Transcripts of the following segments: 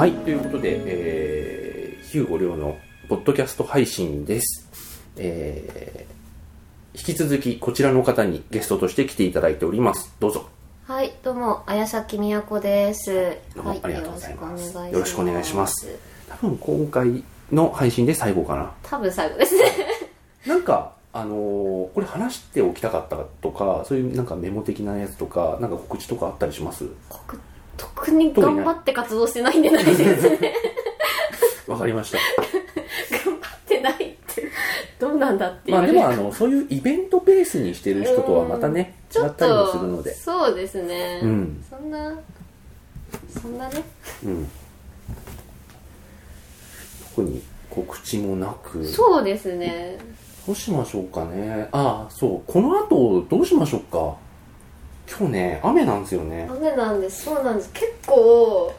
はい、ということで、えー、ヒューゴリョウのポッドキャスト配信です。えー、引き続きこちらの方にゲストとして来ていただいております。どうぞ。はい、どうも、綾崎みやこです。はい、どうもありがとうございますよろしくお願いします。多分今回の配信で最後かな。多分最後ですね。なんか、あのーこれ話しておきたかったとか、そういうなんかメモ的なやつとか、なんか告知とかあったりします？特特に頑張って活動してないんでないですね。わかりました。頑張ってないって、どうなんだっていう。まあでもあの、そういうイベントベースにしてる人とはまたね、ちょっ違ったりもするとので。そうですね。うんそんな、そんなね。うん。特に告知もなく。そうですね。どうしましょうかね。ああ、そう。この後、どうしましょうか。今日ね、雨なんですよね。雨なんです、そうなんです。結構、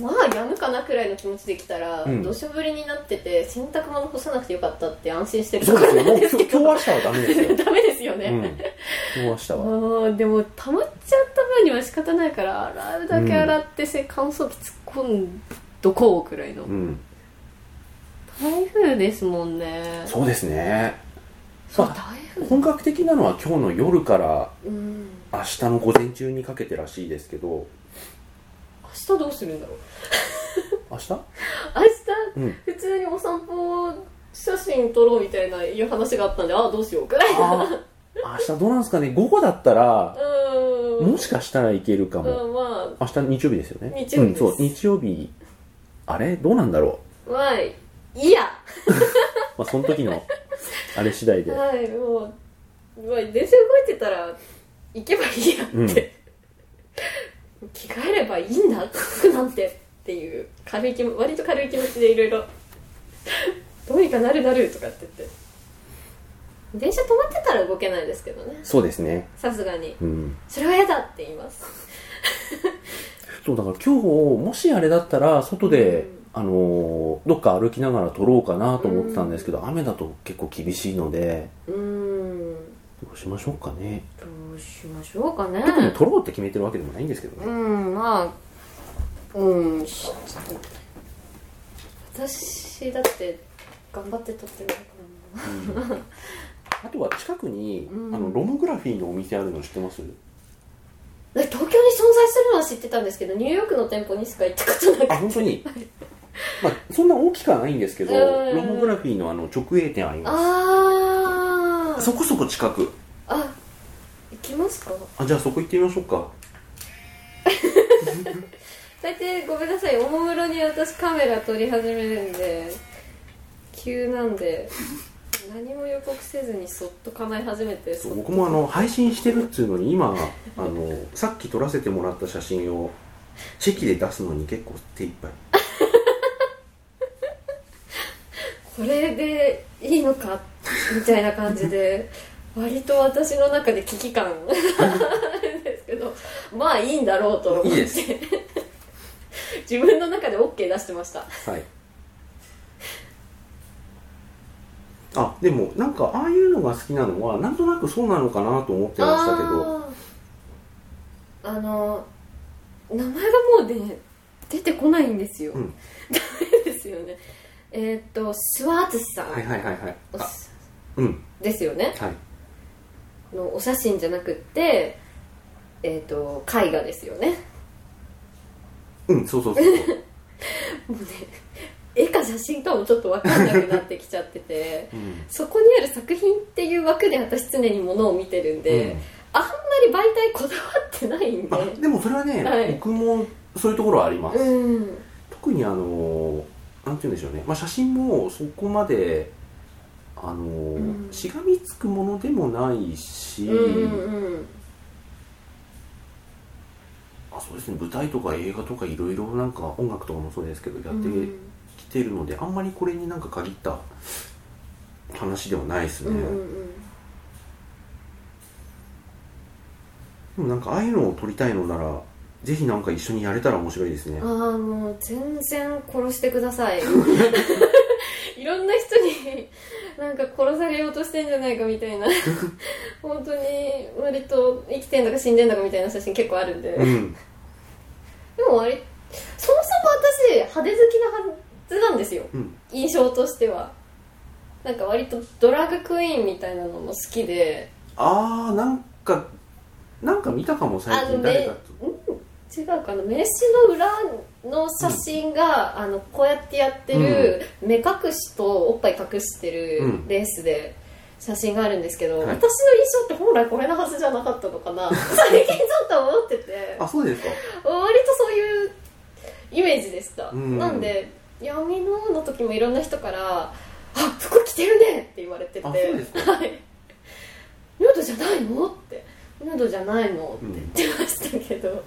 まあ、やむかなくらいの気持ちで来たら、うん土砂降りになってて、洗濯物干さなくてよかったって安心してるそうですよ。もう今日、ですけど。今日明日はダメですよ。ダメですようん。ね。今日明日は。もうでも溜まっちゃった分には仕方ないから洗うだけ洗ってせ、乾燥機突っ込んどこうくらいのうん。台風ですもんねそうですね。そうまあ台風本格的なのは今日の夜からうん明日の午前中にかけてらしいですけど、明日どうするんだろう？明日？明うん。日普通にお散歩写真撮ろうみたいないう話があったんでああどうしようくらいああ、明日どうなんですかね？午後だったら、うんもしかしたらいけるかも。うんま明日日曜日ですよね？日曜日うん、そう、日曜日。あれ？どうなんだろあまあいいやう。まあ、その時の、あれ次第で。はいもう、まあ、電車動いてたら行けばいいやって、着替えればいいんだ服なんてっていう軽い気も割と軽い気持ちでいろいろ。どうにかなるなるとかって言って。電車止まってたら動けないですけどね。そうですね。さすがに。うん。それは嫌だって言います。そう、だから今日、もしあれだったら、外で、あのーどっか歩きながら撮ろうかなと思ってたんですけど、雨だと結構厳しいので、うーん。どうしましょうかね。どうしましょうかね。特に撮ろうって決めてるわけでもないんですけどうね。んまあうんし私だって頑張って撮ってるのかなあとは近くに、うん。あの、ロモグラフィーのお店あるの知ってます？東京に存在するのは知ってたんですけどニューヨークの店舗にしか行ったことなくて。あ、本当に？まあ、そんな大きくはないんですけど、うん。ロモグラフィーのあの直営店あります。そこそこ近く。あ行きますか？あ、じゃあそこ行ってみましょうか。大抵ごめんなさいおもむろに私カメラ撮り始めるんで急なんで何も予告せずにそっと構え始めて。僕もあの配信してるっつうのに今あのさっき撮らせてもらった写真をチェキで出すのに結構手一杯。これでいいのか？みたいな感じで割と私の中で危機感 ですけどまあいいんだろうと思って。いいです。自分の中で OK 出してました。はい。あでもなんかああいうのが好きなのはなんとなくそうなのかなと思ってましたけど。あの名前がもうね出てこないんですよ、うん。ダメですよね。えーっとスワーツさん、はいはいはいはい。うん。ですよね。はいのお写真じゃなくってえーっと絵画ですよね。うんそうそうそう もうね絵か写真かもちょっと分かんなくなってきちゃっててうん。そこにある作品っていう枠で私常にものを見てるんで、うん。あんまり媒体こだわってないんで。あでもそれはね、はい。僕もそういうところはあります、うん。特にあのなんて言うんでしょうね、まあ、写真もそこまであの、ん。しがみつくものでもないし、うんうんうん。あそうですね。舞台とか映画とかいろいろなんか音楽とかもそうですけどやってうん。きてるので、あんまりこれになんか限った話ではないですね、うんうんうん。でもなんかああいうのを撮りたいのならぜひなんか一緒にやれたら面白いですね。ああもう全然殺してください。いろんな人になんか殺されようとしてんじゃないかみたいな。本当に割と生きてんだか死んでんだかみたいな写真結構あるんで、うん。でも割そもそも派手好きなはずなんですよ。うん。印象としては。なんか割とドラッグクイーンみたいなのも好きで。ああなんかなんか見たかも最近。誰かと。違うかな。名刺の裏の写真が、あのこうやってやってる、目隠しとおっぱい隠してるうん。レースで写真があるんですけど、はい。私の印象って本来これのはずじゃなかったのかな。最近ちょっと思ってて。あそうですか。割とそういうイメージでした、うん。なんで闇のの時もいろんな人から「あ服着てるね!」って言われてて。はいヌードじゃないの？ってヌードじゃないの？ってうん言ってましたけど、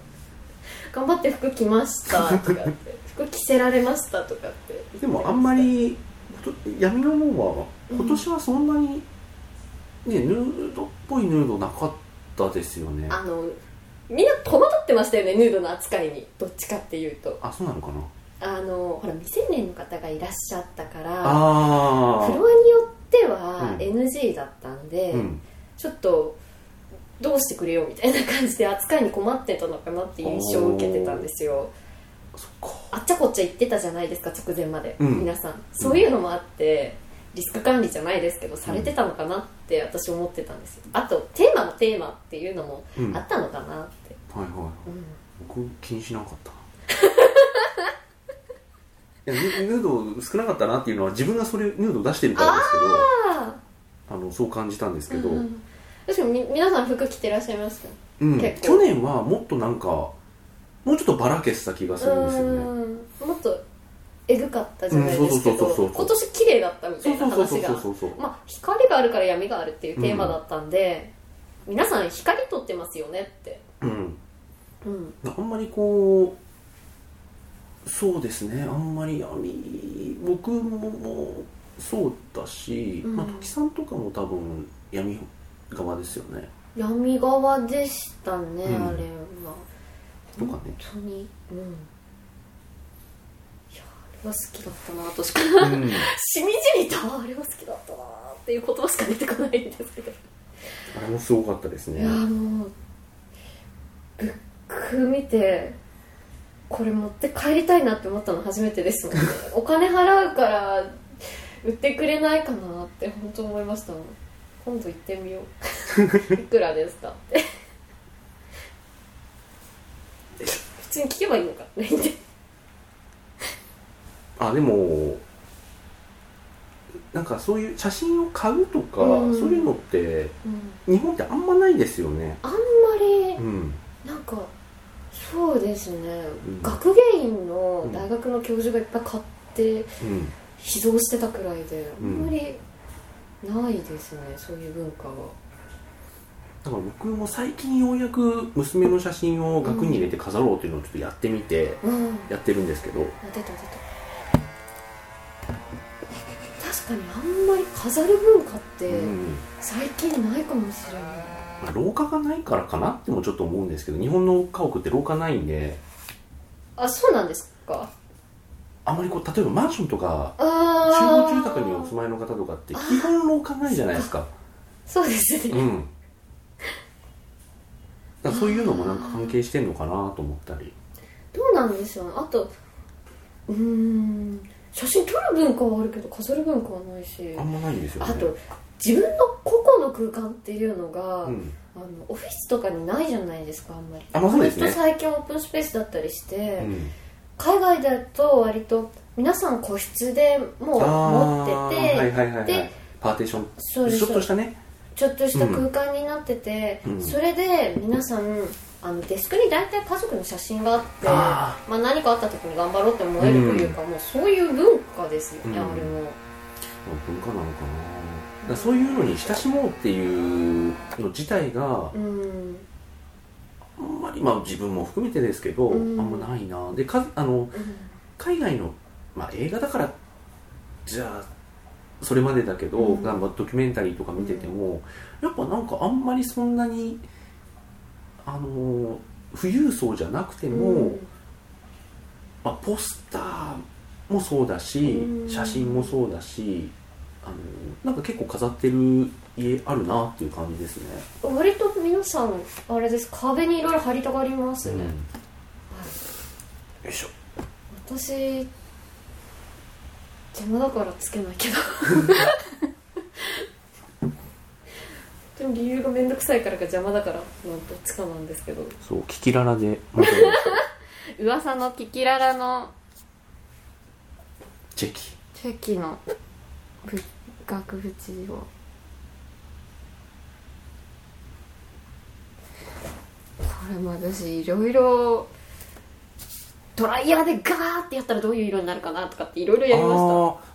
頑張って服着ましたとかって 服着せられましたとかって。でもあんまり闇の門は今年はそんなに、ねヌードっぽいヌードなかったですよね。あのみんな戸惑ってましたよねヌードの扱いに。どっちかっていうと。あそうなのかな。あのほら未成年の方がいらっしゃったからあフロアによってはうん。NG だったんで、うん。ちょっとどうしてくれよみたいな感じで扱いに困ってたのかなっていう印象を受けてたんですよ。あっちゃこっちゃ言ってたじゃないですか直前まで、うん。皆さん。そういうのもあってリスク管理じゃないですけどされてたのかなって私思ってたんですよ。あとテーマもテーマっていうのもうん。あったのかなって、はいはいうん。僕気にしなかったな。いやヌヌード少なかったなっていうのは自分がそれヌード出してるからですけどああのそう感じたんですあけど、うん確かにみ皆さん服着てらっしゃいましたうん。結構。去年はもっとなんかもうちょっとばらけてた気がするんですよね。うん。もっとエグかったじゃないですけど今年綺麗だったみたいなそうそう話がそうそうそう。まあ光があるから闇があるっていうテーマだったんで、皆さん光取ってますよねって。うん。うん。あんまりこうそうですね。あんまり闇僕もそうだし、うん。まあ、時さんとかも多分闇側ですよね。闇側でしたね、うん。あれは。とかね。本当に。うん。いやあれは好きだったなとしか。うん。しみじみとあれは好きだったなっていう言葉しか出てこないんですけど。あれもすごかったですね。いやもうブック見てこれ持って帰りたいなって思ったの初めてですもんね。お金払うから売ってくれないかなって本当思いましたもん今度行ってみよう。いくらですかって。普通に聞けばいいのか。あでもなんかそういう写真を買うとか、うん。そういうのってうん。日本ってあんまないですよね。あんまりうん。なんかそうですね、うん。学芸員の大学の教授がいっぱい買ってうん。指導してたくらいであうん。んまりないですね、そういう文化は。だから僕も最近ようやく娘の写真を額に入れて飾ろうっていうのをちょっとやってみてうん。やってるんですけど、あ出た出た。確かにあんまり飾る文化ってうん。最近ないかもしれない、まあ、廊下がないからかなってもちょっと思うんですけど日本の家屋って廊下ないんで。あそうなんですか？あまりこう例えばマンションとかあ集あ合住宅にお住まいの方とかって基本廊下ないじゃないですか。そうですね、うん。だそういうのもなんか関係してんのかなと思ったり。どうなんでしょう。ねあとうーん写真撮る文化はあるけど飾る文化はないし。あんまないんですよね。あと自分の個々の空間っていうのが、うん。あのオフィスとかにないじゃないですかあんまり。あまあそうですね。割と最近オープンスペースだったりして、うん海外だと割と皆さん個室でもうあ持ってて、ーはいはいはいはい。でパーテーション。そうです。ちょっとしたね。ちょっとした空間になってて、うん。それで皆さんあのデスクに大体家族の写真があってあまあ、何かあった時に頑張ろうって思えるというか、もうそういう文化ですよね、うん。あれも。文化なのかな。そういうのに親しもうっていうの自体がうん。あんまりまあ自分も含めてですけど、うん。あんまないな。でかあの海外の、まあ、映画だからじゃあそれまでだけど、うん。まあドキュメンタリーとか見てても、やっぱなんかあんまりそんなにあの富裕層じゃなくても、うん。まあ、ポスターもそうだし、うん。写真もそうだしあのなんか結構飾ってる家あるなっていう感じですね、割と皆さんあれです。壁にいろいろ貼りたがりますね、うん。はい。よいしょ。私邪魔だからつけないけどでも理由が面倒くさいからか邪魔だからのどっちかなんですけど。そうキキララで。噂のキキララのチェキ。チェキの。ぶ額縁を。これも私いろいろドライヤーでガーってやったらどういう色になるかなとかっていろいろやりましあ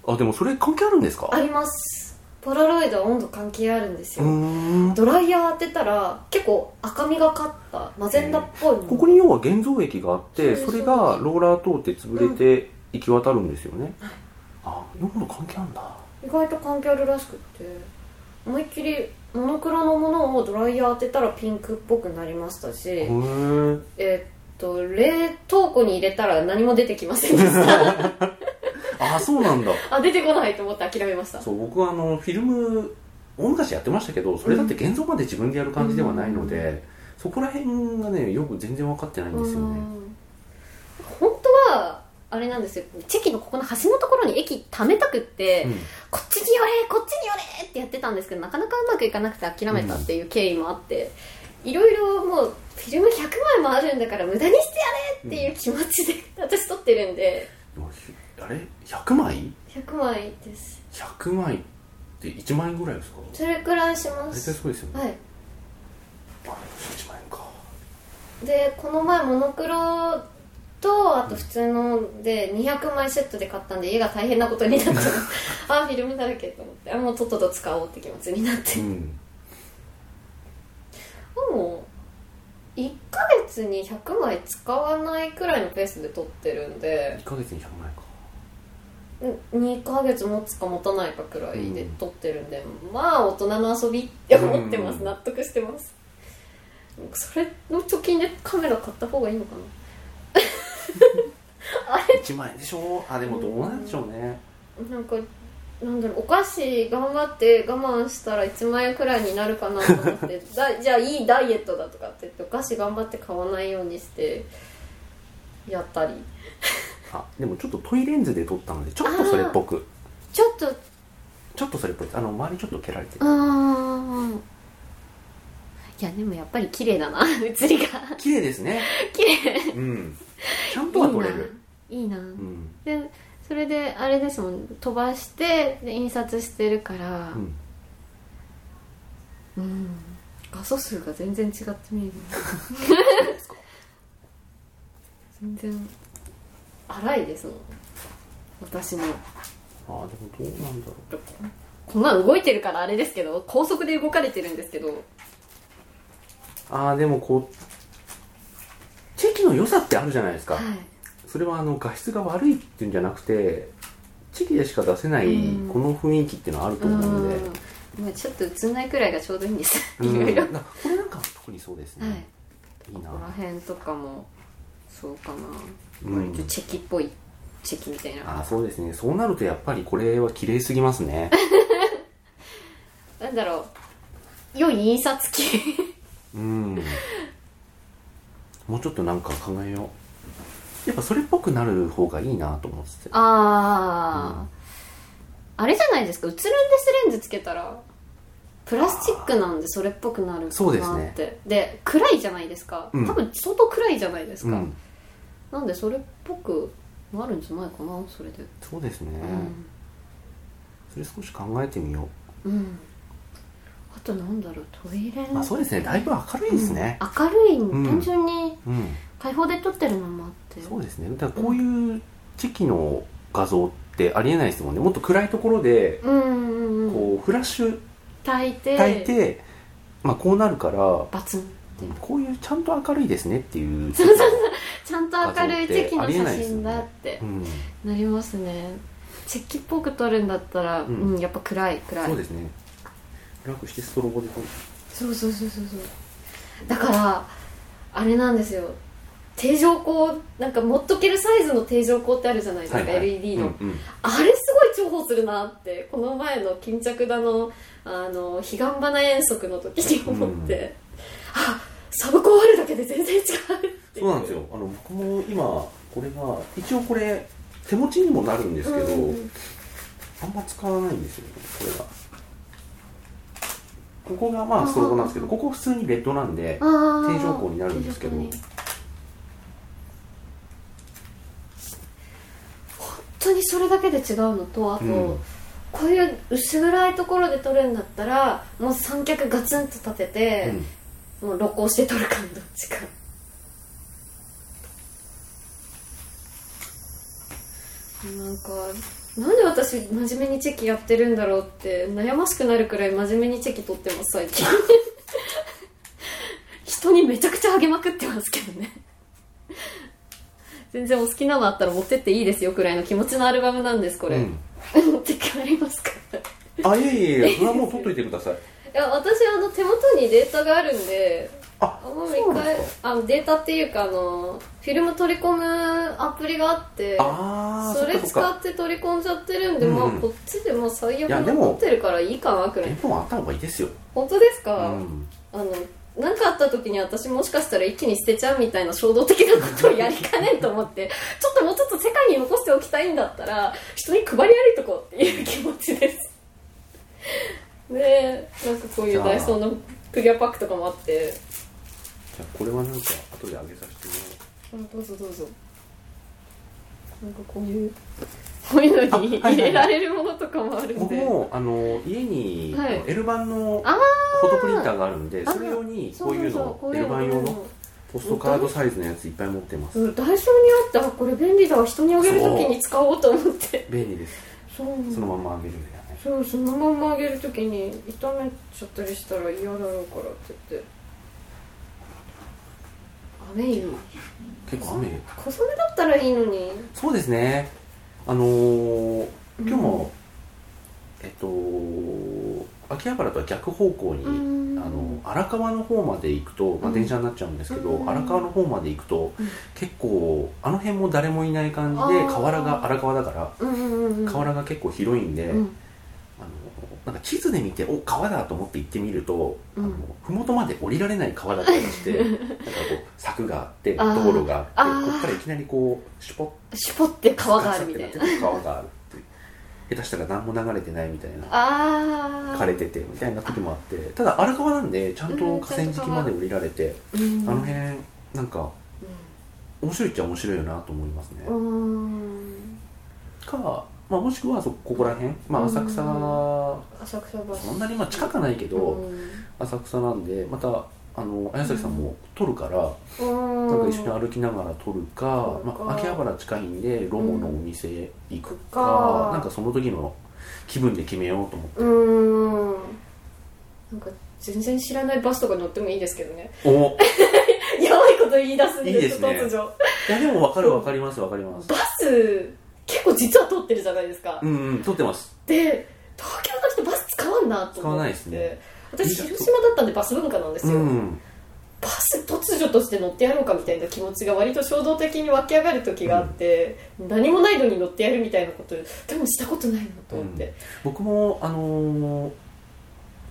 ー。あでもそれ関係あるんですか？たありますポラロイドは温度関係あるんですうよ、ドライヤー当てたら結構赤みがかったマゼンダっぽい。のここに要は現像液があってそれがローラー通って潰れて行き渡るんですよね、あなるほど関係あるんだ意外と関係あるらしくって思いっきりモノクロのものをドライヤー当てたらピンクっぽくなりましたし、えっと冷凍庫に入れたら何も出てきませんでした。あそうなんだ。あ出てこないと思って諦めました。そう僕はあのフィルム大昔やってましたけどそれだって現像まで自分でやる感じではないので、そこら辺がねよく全然分かってないんですよね。うんあれなんですよ。チェキのここの端のところに液溜めたくって、うん。こっちに寄れこっちに寄れってやってたんですけどなかなかうまくいかなくて諦めたっていう経緯もあって、いろいろもうフィルム100枚もあるんだから無駄にしてやれっていう気持ちで、私撮ってるんで。あれ？100枚100枚です ?100 枚って1万円ぐらいですか？それくらいしま大体すそうですよね、はい。あ1万円か。でこの前モノクロとあと普通ので200枚セットで買ったんで家が大変なことになっ てあフィルムだらけと思って。あもうとっとと使おうって気持ちになって。うん。でも1ヶ月に100枚使わないくらいのペースで撮ってるんで。1ヶ月に100枚か。2ヶ月持つか持たないかくらいで撮ってるんで、まあ大人の遊びって思ってます、うん。納得してます。それの貯金でカメラ買った方がいいのか1万円でしょ？あでもどうなんでしょうね。ななんかなんだろうお菓子頑張って我慢したら1万円くらいになるかなと思って だじゃあいいダイエットだとかって言ってお菓子頑張って買わないようにしてやったり。あでもちょっとトイレンズで撮ったのでちょっとそれっぽく。ちょっと。ちょっとそれっぽい。あの周りちょっと蹴られてる。あー。いやでもやっぱり綺麗だな 写りが。綺麗ですね。綺麗。うんちゃんとは撮れる。いいな、うん。でそれであれですもん。飛ばしてで印刷してるから。うん。うん。画素数が全然違って見える。全然荒いですもん。私のああでもどうなんだろこんなん動いてるからあれですけど高速で動かれてるんですけど。うああでもこうチェキの良さってあるじゃないですか、はい。それはあの画質が悪いっていうんじゃなくてチェキでしか出せないうん。この雰囲気っていうのはあると思うので、うん。まあちょっと映んないくらいがちょうどいいんです。うん。いろいろ。これなんか特にそうですね、い、いな。ここら辺とかもそうかな、うん。割とチェキっぽいチェキみたいな。ああそうですね。そうなるとやっぱりこれは綺麗すぎますね。なんだろう。良い印刷機。うんもうちょっとなんか考えよう。やっぱそれっぽくなる方がいいなと思ってて。ああ、あれじゃないですか？映るんですレンズつけたらプラスチックなんでそれっぽくなるかなって。そうですね。で暗いじゃないですか、うん。多分相当暗いじゃないですか、うん。なんでそれっぽくなるんじゃないかなそれで。そうですね、うん、それ少し考えてみようん、あとなんだろうトイレあそうですねだいぶ明るいですね。明るい、ん単純にうん、開放で撮ってるのもあって。そうですね。だからこういうチェキの画像ってありえないですもんね。もっと暗いところでうんうんうん。こうフラッシュ炊いて。焚いて、まあ、こうなるからバツンって。こういうちゃんと明るいですねっていうそうそうそう。ちゃんと明るいチェキの写真だってうん、なりますね。チェキっぽく撮るんだったら、ううんんやっぱ暗い暗い。そうですね暗くしてストロボでこうそうそうそうそうそう。だからあれなんですよ。定常光なんか持っとけるサイズの定常光ってあるじゃないですか、はいはい。LED の、うんうんあれすごい重宝するなってこの前の巾着田のあの彼岸花遠足の時に思って、あサブコーあるだけで全然違うそうなんですよ。あの僕も今ここれが一応これ手持ちにもなるんですけど、うんうん。あんま使わないんですよねこれがここがまあストロボなんですけどここ普通にレッドなんであー。定常光になるんですけど。本当にそれだけで違うのとあと、うん。こういう薄暗いところで撮るんだったらもう三脚ガツンと立てて、もう録音して撮るかどっちか。なんかなんで私真面目にチェキやってるんだろうって悩ましくなるくらい真面目にチェキ撮ってます最近。人にめちゃくちゃ励まくってますけどね。全然お好きなのあったら持ってっていいですよくらいの気持ちのアルバムなんですこれ、うん。持って帰りますかあいえいえいえそれはもう取っといてください。いや私あの手元にデータがあるんでああんまりそうなん返ですかあのデータっていうかあのフィルム取り込むアプリがあってああそれ使って取り込んじゃってるんで、うんうん。まあこっちでも最悪残ってるからいいかなくらい？電報あった方がいいですよ、本当ですうか、ん、あの何かあった時に私もしかしたら一気に捨てちゃうみたいな衝動的なことをやりかねんと思って ちょっともうちょっと世界に残しておきたいんだったら人に配り歩いとこうっていう気持ちです。でなんかこういうダイソーのクリアパックとかもあってこれはなんか後で上げさせてもあどうぞどうぞ。なんかこういうこういうのに入れられるものとかもあるんで、僕もあの家にはい。L 版のあフォトプリンターがあるんであそれ用にそこういうの L 版用ののポストカードサイズのやついっぱい持ってます。うん。ダイソーにあった？これ便利だわ。人にあげるときに使おうと思って。便利です。そうそのまんまあげるねそうそのままあげるときに炒めちゃったりしたら嫌だろうからって言って雨いい結構雨。小雨だったらいいのに。そうですね。あのー今日も、えっと秋葉原とは逆方向に、うん。あの荒川の方まで行くと、まあ、うん。電車になっちゃうんですけど、うん。荒川の方まで行くと、うん。結構あの辺も誰もいない感じで河原が荒川だからうんうんうんうん。河原が結構広いんで、なんか地図で見てお川だと思って行ってみると、うん。あの麓まで降りられない川だったりして なんかこう柵があって道路があってここからいきなりこうシュポッシュポって川があるみたいな。川があるっていう。下手したら何も流れてないみたいな。枯れててみたいな時もあって。ただ荒川なんでちゃんと河川敷まで降りられて、うん。あの辺なんか面白いっちゃ面白いよなと思いますね、うん。か、まあ、もしくはそここら辺、まあ、浅草、浅草橋。そんなにまあ近くはないけど、うん。浅草なんでまたあの綾崎さんも撮るから、うん。なんか一緒に歩きながら撮るか、まあ、秋葉原近いんでロモのお店行くか、か。なんかその時の気分で決めようと思って、うん。なんか全然知らないバスとか乗ってもいいですけどね。お。やばいこと言い出すんでいいですね。突如。いやでも分かる分かります分かります。バス結構実は通ってるじゃないですか、うんうん撮ってます。で東京の人バス使わんなと思って。使わないですね。私広島だったんでバス文化なんですよ、うん。バス突如として乗ってやろうかみたいな気持ちが割と衝動的に湧き上がる時があって、何もないのに乗ってやるみたいなことでもしたことないなと思って、僕もあのー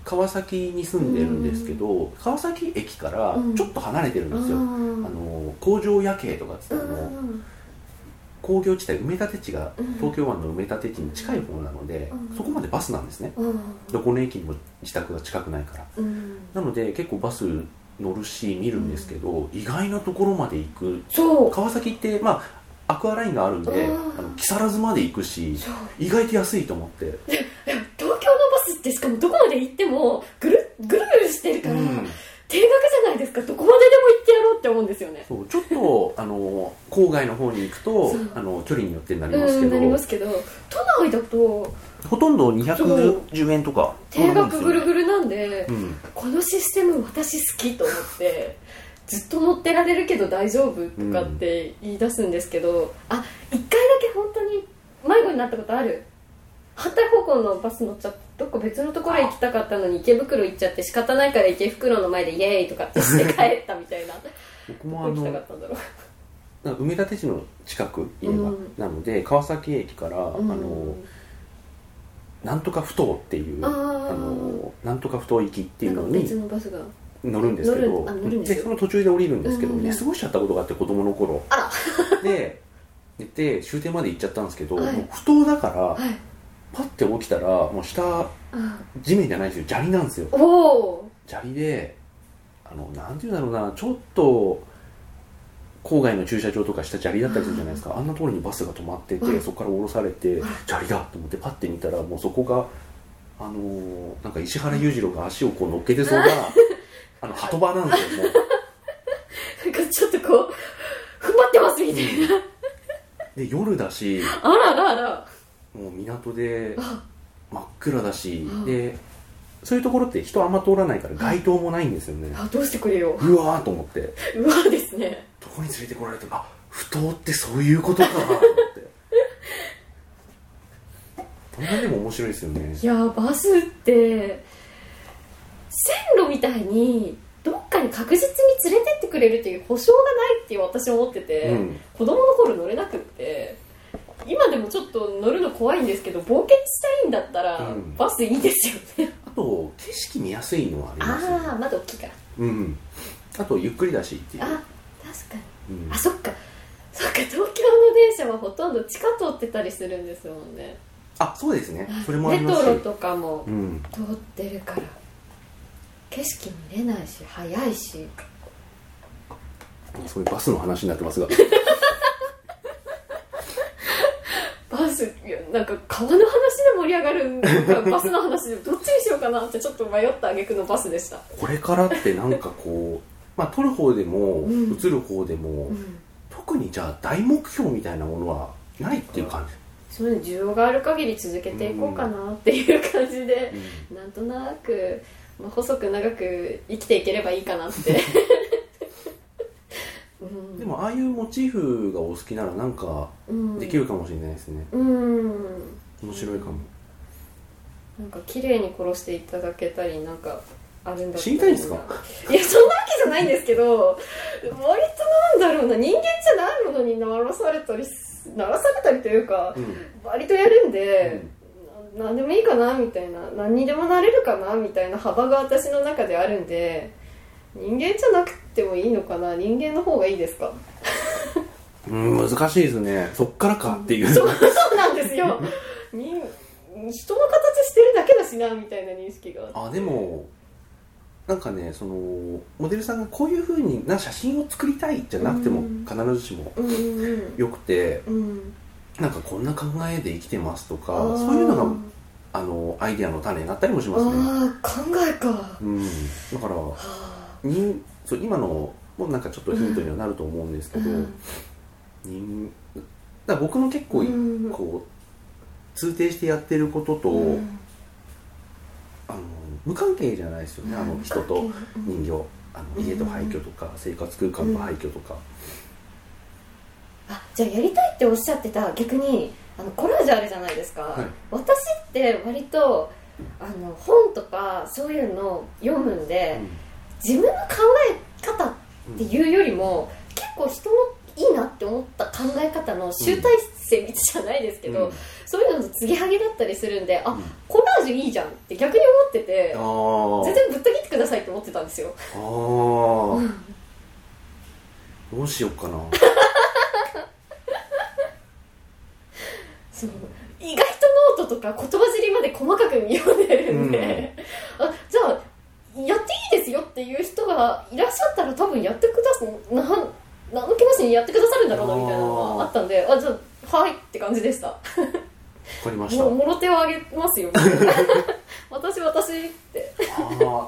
川崎に住んでるんですけど、川崎駅からちょっと離れてるんですよ、うんあのー工場夜景とかっつってあの工業地帯埋め立て地がうん。東京湾の埋め立て地に近い方なので、うん。そこまでバスなんですね。うん。どこの駅にも自宅が近くないから。うん。なので結構バス乗るし見るんですけど、意外なところまで行く。そう。川崎ってまあアクアラインがあるんでうん。あの木更津まで行くし意外と安いと思って、東京のバスってしかもどこまで行ってもぐるぐるぐるしてるから、うん定額じゃないですか。どこまででも行ってやろうって思うんですよね。そう。ちょっとあの郊外の方に行くとあの距離によってになりますけうんなりどますけど都内だとほとんど210円とか定額ぐるるぐるなんで、うんこのシステム私好きと思ってずっと乗ってられるけど大丈夫とかって言い出すんですけど、あ一回だけ本当に迷子になったことある反対方向のバス乗っちゃってどっか別のところへ行きたかったのに池袋行っちゃって仕方ないから池袋の前でイエーイとかってして帰ったみたいな。僕もあの埋め立て地の近く家が、うんなので川崎駅から、うん。あのなんとかふ頭っていうあのなんとかふ頭行きっていうのにのバスが。乗るんですけどでその途中で降りるんですけど、寝過ごしちゃったことがあって子供の頃。あら。で寝て終点まで行っちゃったんですけど、はい。不当だから、はいパッて起きたらもう下あ地面じゃないんですよ。砂利なんですよ砂利であのなんていうんだろうなちょっと郊外の駐車場とかした砂利だったりするじゃないですか。あんなところにバスが止まってて、はいそこから降ろされて砂利だと思ってパッて見たらもうそこがあのーなんか石原裕次郎が足をこう乗っけてそうなあの鳩場なんですよもう。なんかちょっとこう踏ん張ってますみたいな、で夜だしあらららもう港であ。真っ暗だしうんでそういうところって人あんま通らないから街灯もないんですよね。あどうしてくれよ。うわーと思って。うわですね。どこに連れてこられた？のあ不当ってそういうことかと思って。これでも面白いですよね。いやバスって線路みたいにどっかに確実に連れてってくれるっていう保証がないっていう私は思ってて、うん。子供の頃乗れなくって今でもちょっと乗るの怖いんですけど冒険したいんだったら、うん。バスいいですよね。あと景色見やすいのはありますよ。ねああ窓大きいから。うん。あとゆっくりだしっていう。あ確かに。うん。あそっか。そっか東京の電車はほとんど地下通ってたりするんですもんね。あそうですね。それもありレますし。トロとかもうん。通ってるから。景色見れないし早いし。そういうバスの話になってますがバスいやなんか川の話で盛り上がるんかバスの話でどっちにしようかなってちょっと迷った挙句のバスでした、これからってなんかこうまあ撮る方でもうん。映る方でも、うん、特にじゃあ大目標みたいなものはないっていう感じ、そういうの需要がある限り続けていこうかなっていう感じで、うん。なんとなく、まあ、細く長く生きていければいいかなって、うん、でもああいうモチーフがお好きならなんかうん。できるかもしれないですね、うん。面白いかも、なんか綺麗に殺していただけたりなんかあるんだったら死にたいんですか？いやそんなわけじゃないんですけど割となんだろうな。人間じゃないものに鳴らされたりす鳴らされたりというかうん。割とやるんで、な何でもいいかなみたいな。何にでもなれるかなみたいな幅が私の中であるんで人間じゃなくてもいいのかな？人間の方がいいですか？うん、難しいですね。そっからかっていう、そうそうなんですよ。人人の形してるだけだしなみたいな認識が。あでもなんかねそのモデルさんがこういうふうにな写真を作りたいじゃなくてもうん。必ずしもよくてうん。なんかこんな考えで生きてますとかそういうのがあのアイデアの種になったりもしますね、ああ考えか。うん、だからは人そう今のもなんかちょっとヒントにはなると思うんですあけど、人だ僕の結構、うんこう通底してやってることと、うんあの無関係じゃないですよね、あの人とうん人形。あの家と廃墟とか、生活空間と廃墟とか、あじゃあやりたいっておっしゃってた逆にあのコラージュあるじゃないですか、はい。私って割とあの本とかそういうのを読むんで、自分の考え方っていうよりも、結構人のいいなって思った考え方の集大成みたいじゃないですけど、うん。そういうのと継ぎはぎだったりするんであ、うん。コラージュいいじゃんって逆に思ってて全然ぶった切ってくださいって思ってたんですよ。あー。どうしようかな。そう。意外とノートとか言葉尻まで細かく読んでるんで、あじゃあやっていいですよっていらっしゃったら多分やってくださな何の気なしにやってくださるんだろうなみたいなのがあったんであじゃあはいって感じでした。わかりました。もうもろ手をあげますよ。私私って。あー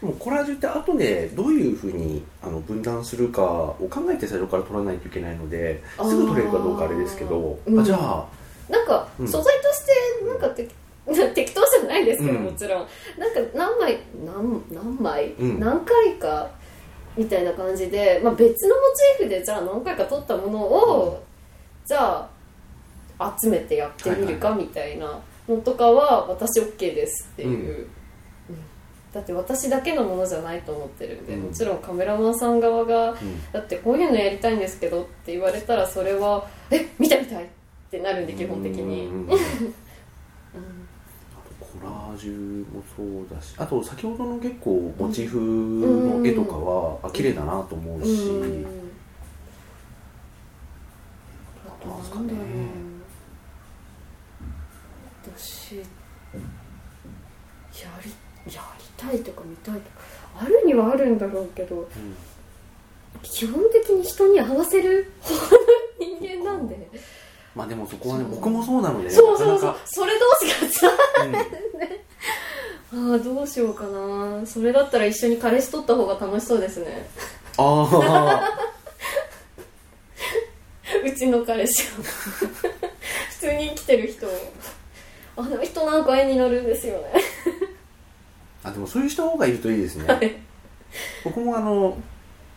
でもコラージュって後でどういうふうにあの分断するかを考えて最初から取らないといけないのですぐ取れるかどうかあれですけど。あーあじゃあなんかうん。素材としてなんかて、適当じゃないですけど、うん。もちろん。なんか何枚何何枚、うん。何回か？みたいな感じで、まあ、別のモチーフでじゃあ何回か撮ったものを、じゃあ集めてやってみるかみたいなのとかは私 OK ですっていう、うん。うん。だって私だけのものじゃないと思ってるんで、うん。もちろんカメラマンさん側がうん。だってこういうのやりたいんですけどって言われたらそれはえ？見た見たいってなるんで基本的に、うんうんうんうん コラージュもそうだしあと先ほどの結構モチーフの絵とかは、うん、あ綺麗だなと思うし、うん、あなんかね。私やりやりたいとか見たいとかあるにはあるんだろうけど、うん、基本的に人に合わせる人間なんで。まあでもそこはね僕もそうなのでそうそうそう。それ同士がさうん ああどうしようかな。それだったら一緒に彼氏取った方が楽しそうですね。ああうちの彼氏を。普通に生きてる人を。あの人なんか絵になるんですよね。あでもそういう人がいるといいですね。はい。僕もあの、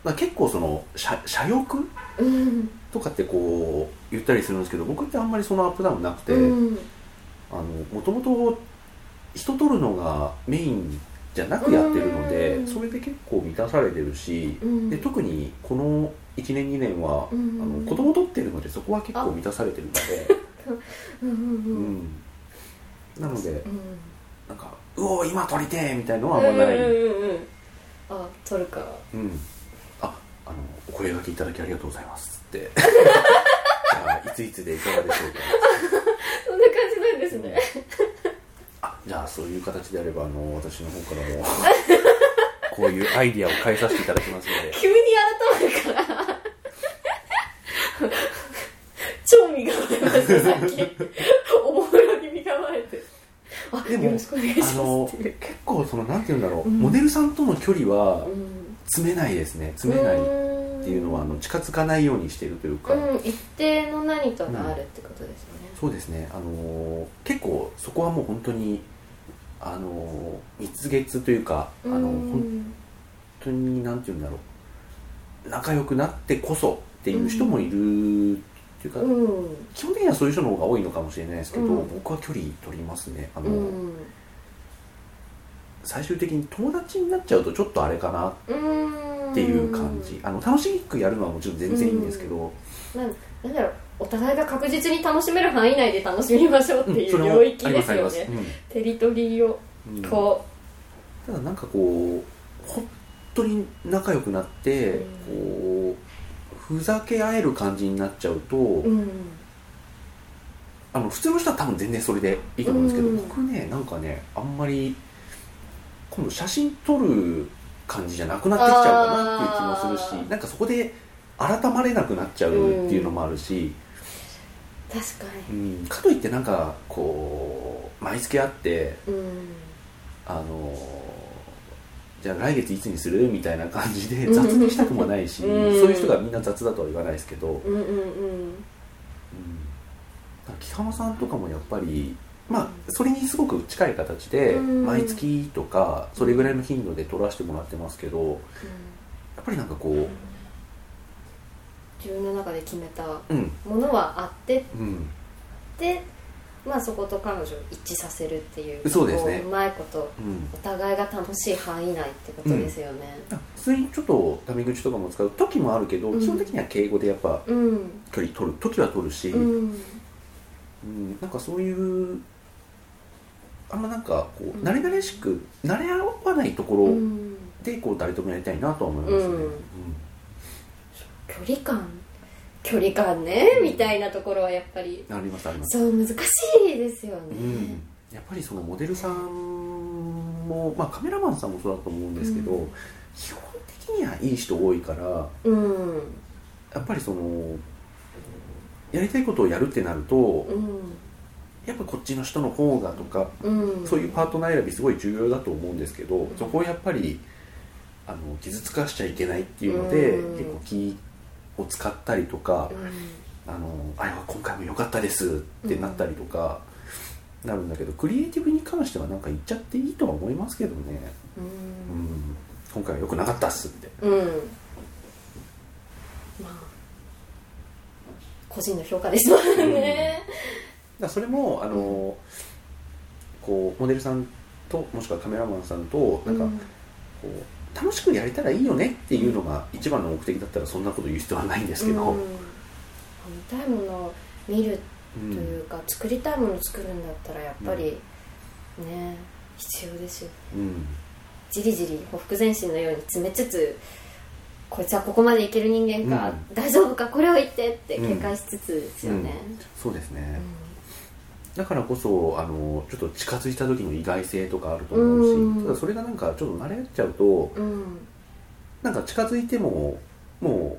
まあ、結構その社社欲？うん。とかってこう言ったりするんですけど僕ってあんまりそのアップダウンなくて、もともと人取るのがメインじゃなくやってるのでうん。それで結構満たされてるし、うん。で特にこの1年2年は、うん。あの子供取ってるのでそこは結構満たされてるので、うんなのでうん。なんか「うお今取りてえ!」みたいのはあんまない、うんうんうんうん。あ取るかうん、ああのお声掛けいただきありがとうございますって。じゃあいついつでいかがでしょうか？そんな感じなんですね。あじゃあそういう形であればあの私の方からも こういうアイディアを変えさせていただきますので。急に改まるから。超身構えましたさっき。おもむろに身構えて。あでもよろしくお願いします結構そのなんて言うんだろう、うん。モデルさんとの距離はうん詰めないですね。詰めないっっていうのはあの近づかないようにしてるというか、うん一定の何かがあるってことですよね、そうですね。あの結構そこはもう本当にあの蜜月というかあの、うん本当になんて言うんだろう。仲良くなってこそっていう人もいるっていうか、うん。基本的にはそういう人の方が多いのかもしれないですけど、うん。僕は距離取りますね。あの、うん最終的に友達になっちゃうとちょっとあれかなうんっていう感じ、あの楽しくやるのはもちろん全然いいんですけど、なんだろうお互いが確実に楽しめる範囲内で楽しみましょうっていう領域ですよね。うん。テリトリーをうんこただなんかこう本当に仲良くなって、うん。こうふざけ合える感じになっちゃうと、う、うん、あの普通の人は多分全然それでいいと思うんですけど、うん。僕ねなんかねあんまり今度写真撮る感じじゃなくなってきちゃうかなっていう気もするしなんかそこで改まれなくなっちゃうっていうのもあるし、確かうん。かといってなんかこう毎月会ってにうん。あのじゃあ来月いつにするみたいな感じで雑にしたくもないし、うん。そういう人がみんな雑だとは言わないですけど、うんうんうん。うん、木浜さんとかもやっぱりまあそれにすごく近い形でうん。毎月とかそれぐらいの頻度で撮らせてもらってますけどやっぱりなんかこう自分の中で決めたうん。ものはあってうん。でまあそこと彼女を一致させるっていうそうですね。こううまいことうん。お互いが楽しい範囲内ってことですよね。普通にちょっとタメ口とかも使う時もあるけど、うん。基本的には敬語でやっぱうん。距離取る。時は取るし、うん。うん。なんかそういうあんまなんかこううん。慣れ慣れしく慣れ合わないところうん。でこう誰ともやりたいなとは思いますね、うん。距離感？距離感ねみたいなところはやっぱり。うんありますあります。そう難しいですよね。うん、やっぱりそのモデルさんも、まあ、カメラマンさんもそうだと思うんですけど、うん。基本的にはいい人多いからうん。やっぱりそのやりたいことをやるってなると、うんやっぱこっちの人の方がとか、うん。そういうパートナー選びすごい重要だと思うんですけど、そこをやっぱりあの傷つかしちゃいけないっていうので、うん。結構気を使ったりとか、うん。あのあれは今回も良かったですってなったりとか、なるんだけどクリエイティブに関してはなんか言っちゃっていいとは思いますけどね、ううん。ん、今回は良くなかったっすって。うん。まあ個人の評価ですもんねだそれもあの、こうモデルさんともしくはカメラマンさんとなんか、うん。こう楽しくやれたらいいよねっていうのが一番の目的だったらそんなこと言う必要はないんですけど、うん。見たいものを見るうんというか、作りたいものを作るんだったらやっぱりね必要ですよ。うん。じりじりほふ前進のように詰めつつこいつはここまでいける人間か、うん。大丈夫かこれを言ってって警戒しつつですよね、そうですね、だからこそあのちょっと近づいた時の意外性とかあると思うし、うん。ただそれがなんかちょっと慣れちゃうとうん。なんか近づいてもも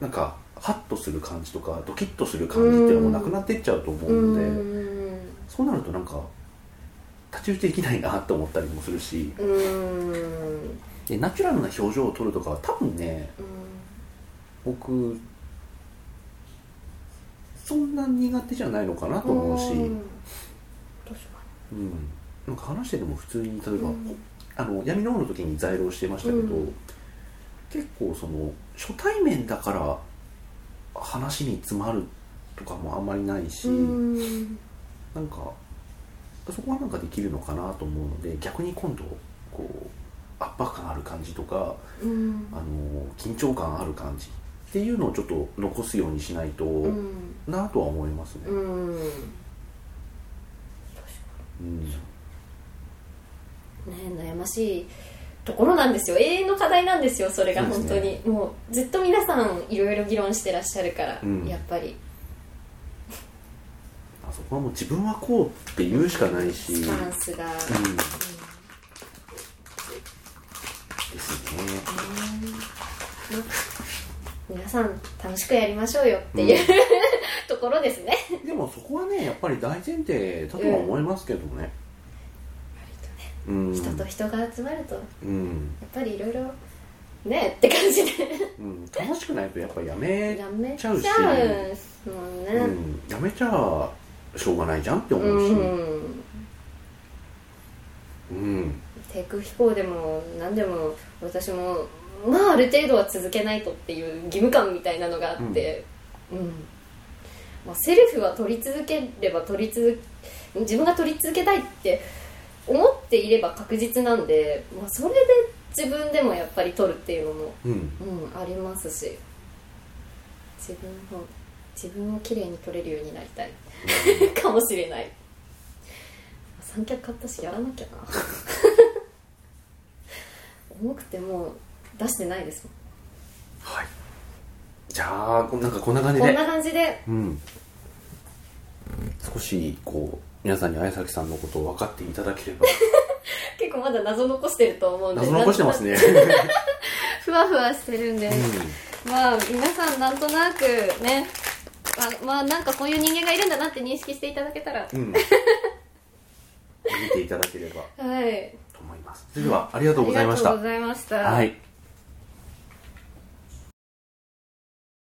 うなんかハッとする感じとかドキッとする感じっていうのもなくなっていっちゃうと思ううので、ん。そうなるとなんか太刀打ちできないなと思ったりもするしうん。でナチュラルな表情を撮るとかは多分ね僕そんな苦手じゃないのかなと思うし、うん。なんか話してても普通に例えば、うん。あの闇の王の時に在廊してましたけど、うん。結構その初対面だから話に詰まるとかもあんまりないし、にうん。なんかそこはなんかできるのかなと思うので逆に今度こう圧迫感ある感じとかうん。あの緊張感ある感じっていうのをちょっと残すようにしないと、うん。なとは思いますね。うん。ねうん。悩ましいところなんですよ。永遠の課題なんですよそれが本当に、もうずっと皆さんいろいろ議論してらっしゃるから、うん。やっぱり。あそこはもう自分はこうって言うしかないし、スタンスが、うん。ですね。皆さん楽しくやりましょうよっていう、ところですねでもそこはねやっぱり大前提だとは思いますけどね。うん。人と人が集まるとやうん。っぱりいろいろねって感じでうん。楽しくないとやっぱやめやめちゃうし、もんね、うん。やめちゃしょうがないじゃんって思ううし。んうん。低空飛行でも何でも私もまあある程度は続けないとっていう義務感みたいなのがあって、うん。まあ、セルフは取り続ければ取り続自分が取り続けたいって思っていれば確実なんで、まあ、それで自分でもやっぱり取るっていうのも、うん。うん、ありますし自分を自分をきれいに取れるようになりたい。かもしれない。三脚買ったしやらなきゃな。重くてもう出してないですはい。じゃあこんなんかこんな感じで。もんこんな感じで。うん、少しこう皆さんに綾崎さんのことを分かっていただければ。結構まだ謎残してると思うんで。謎残してますね、ふわふわしてるんで、まあ皆さんなんとなくねあまあなんかこういう人間がいるんだなって認識していただけたら。うん、うん、見ていただければはい。と思います。それではありがとうございました。ありがとうございました。はい